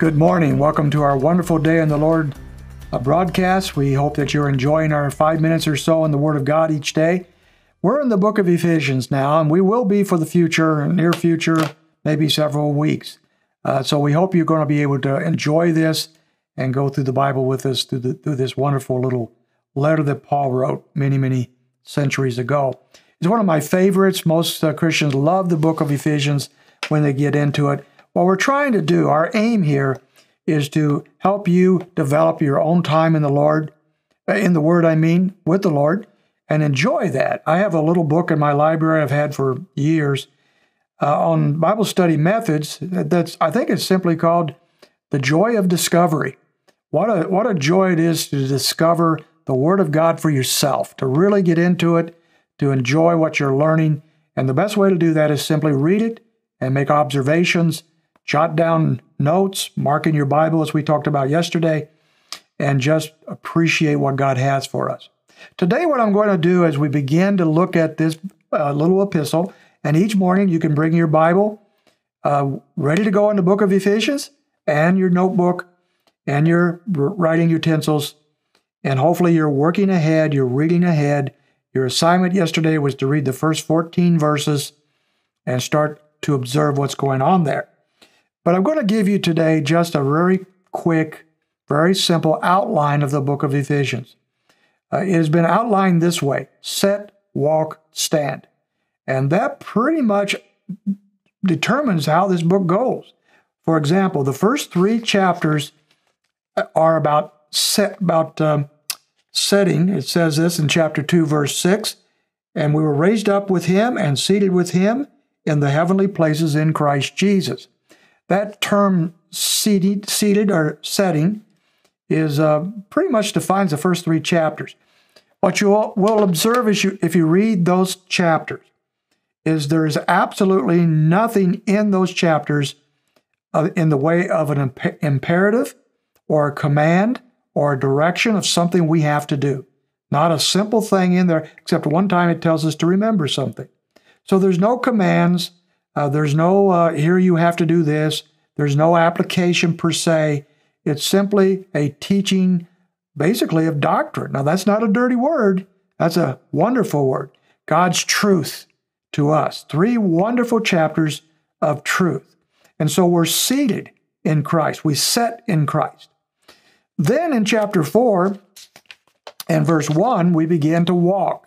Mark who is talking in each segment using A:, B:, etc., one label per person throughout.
A: Good morning. Welcome to our wonderful day in the Lord uh, broadcast. We hope that you're enjoying our five minutes or so in the Word of God each day. We're in the book of Ephesians now, and we will be for the future, near future, maybe several weeks. Uh, so we hope you're going to be able to enjoy this and go through the Bible with us through, the, through this wonderful little letter that Paul wrote many, many centuries ago. It's one of my favorites. Most uh, Christians love the book of Ephesians when they get into it. What we're trying to do, our aim here, is to help you develop your own time in the Lord, uh, in the Word, I mean, with the Lord, and enjoy that. I have a little book in my library I've had for years uh, on Bible study methods. That's I think it's simply called "The Joy of Discovery." What a what a joy it is to discover the Word of God for yourself, to really get into it, to enjoy what you're learning. And the best way to do that is simply read it and make observations jot down notes, mark in your Bible as we talked about yesterday, and just appreciate what God has for us. Today, what I'm going to do as we begin to look at this uh, little epistle, and each morning you can bring your Bible uh, ready to go in the book of Ephesians and your notebook and your writing utensils, and hopefully you're working ahead, you're reading ahead. Your assignment yesterday was to read the first 14 verses and start to observe what's going on there. But I'm going to give you today just a very quick, very simple outline of the book of Ephesians. Uh, it has been outlined this way set, walk, stand. And that pretty much determines how this book goes. For example, the first three chapters are about set about um, setting. It says this in chapter 2, verse 6 And we were raised up with him and seated with him in the heavenly places in Christ Jesus. That term seated, seated or setting is uh, pretty much defines the first three chapters. What you will observe you, if you read those chapters, is there is absolutely nothing in those chapters uh, in the way of an imp- imperative or a command or a direction of something we have to do. Not a simple thing in there, except one time it tells us to remember something. So there's no commands, uh, there's no, uh, here you have to do this. There's no application per se. It's simply a teaching, basically, of doctrine. Now, that's not a dirty word, that's a wonderful word. God's truth to us. Three wonderful chapters of truth. And so we're seated in Christ, we set in Christ. Then in chapter 4 and verse 1, we begin to walk.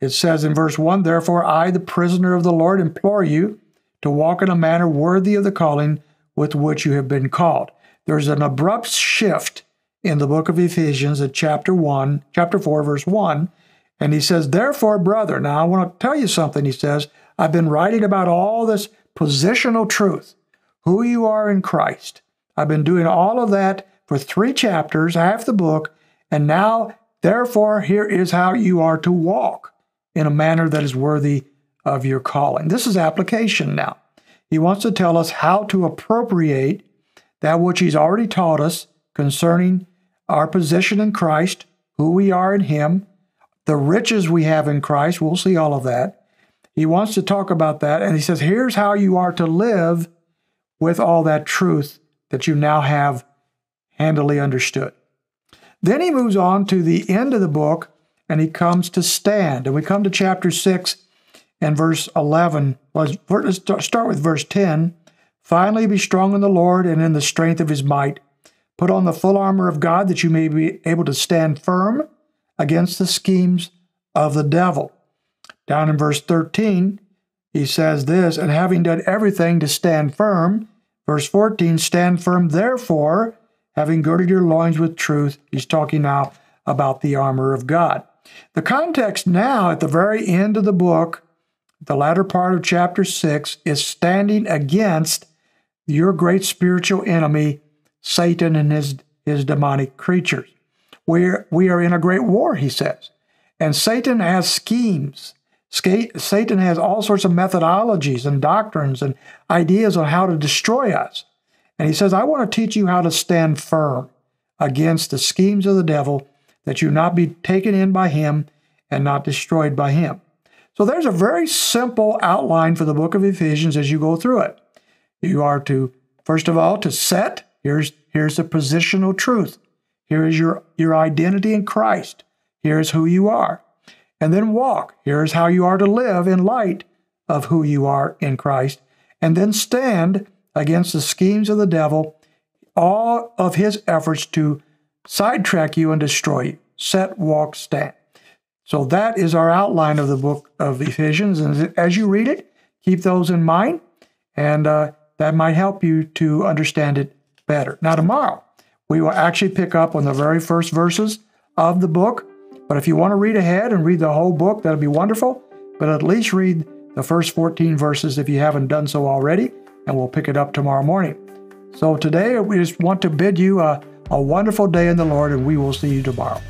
A: It says in verse 1 Therefore, I, the prisoner of the Lord, implore you to walk in a manner worthy of the calling with which you have been called. There's an abrupt shift in the book of Ephesians at chapter 1, chapter 4, verse 1. And he says, Therefore, brother, now I want to tell you something. He says, I've been writing about all this positional truth, who you are in Christ. I've been doing all of that for three chapters, half the book, and now, therefore, here is how you are to walk in a manner that is worthy of your calling. This is application now. He wants to tell us how to appropriate that which he's already taught us concerning our position in Christ, who we are in him, the riches we have in Christ. We'll see all of that. He wants to talk about that. And he says, here's how you are to live with all that truth that you now have handily understood. Then he moves on to the end of the book and he comes to stand. And we come to chapter 6 and verse 11. Let's start with verse 10. Finally, be strong in the Lord and in the strength of his might. Put on the full armor of God that you may be able to stand firm against the schemes of the devil. Down in verse 13, he says this, and having done everything to stand firm, verse 14, stand firm therefore, having girded your loins with truth. He's talking now about the armor of God. The context now at the very end of the book the latter part of chapter 6 is standing against your great spiritual enemy, Satan and his, his demonic creatures. We're, we are in a great war, he says. And Satan has schemes. Satan has all sorts of methodologies and doctrines and ideas on how to destroy us. And he says, I want to teach you how to stand firm against the schemes of the devil, that you not be taken in by him and not destroyed by him. So there's a very simple outline for the book of Ephesians as you go through it. You are to, first of all, to set Here's here's the positional truth. Here is your, your identity in Christ. Here's who you are. And then walk. Here's how you are to live in light of who you are in Christ. And then stand against the schemes of the devil, all of his efforts to sidetrack you and destroy you. Set, walk, stand. So that is our outline of the book of Ephesians. And as you read it, keep those in mind, and uh, that might help you to understand it better. Now, tomorrow, we will actually pick up on the very first verses of the book. But if you want to read ahead and read the whole book, that'll be wonderful. But at least read the first 14 verses if you haven't done so already, and we'll pick it up tomorrow morning. So today, we just want to bid you a, a wonderful day in the Lord, and we will see you tomorrow.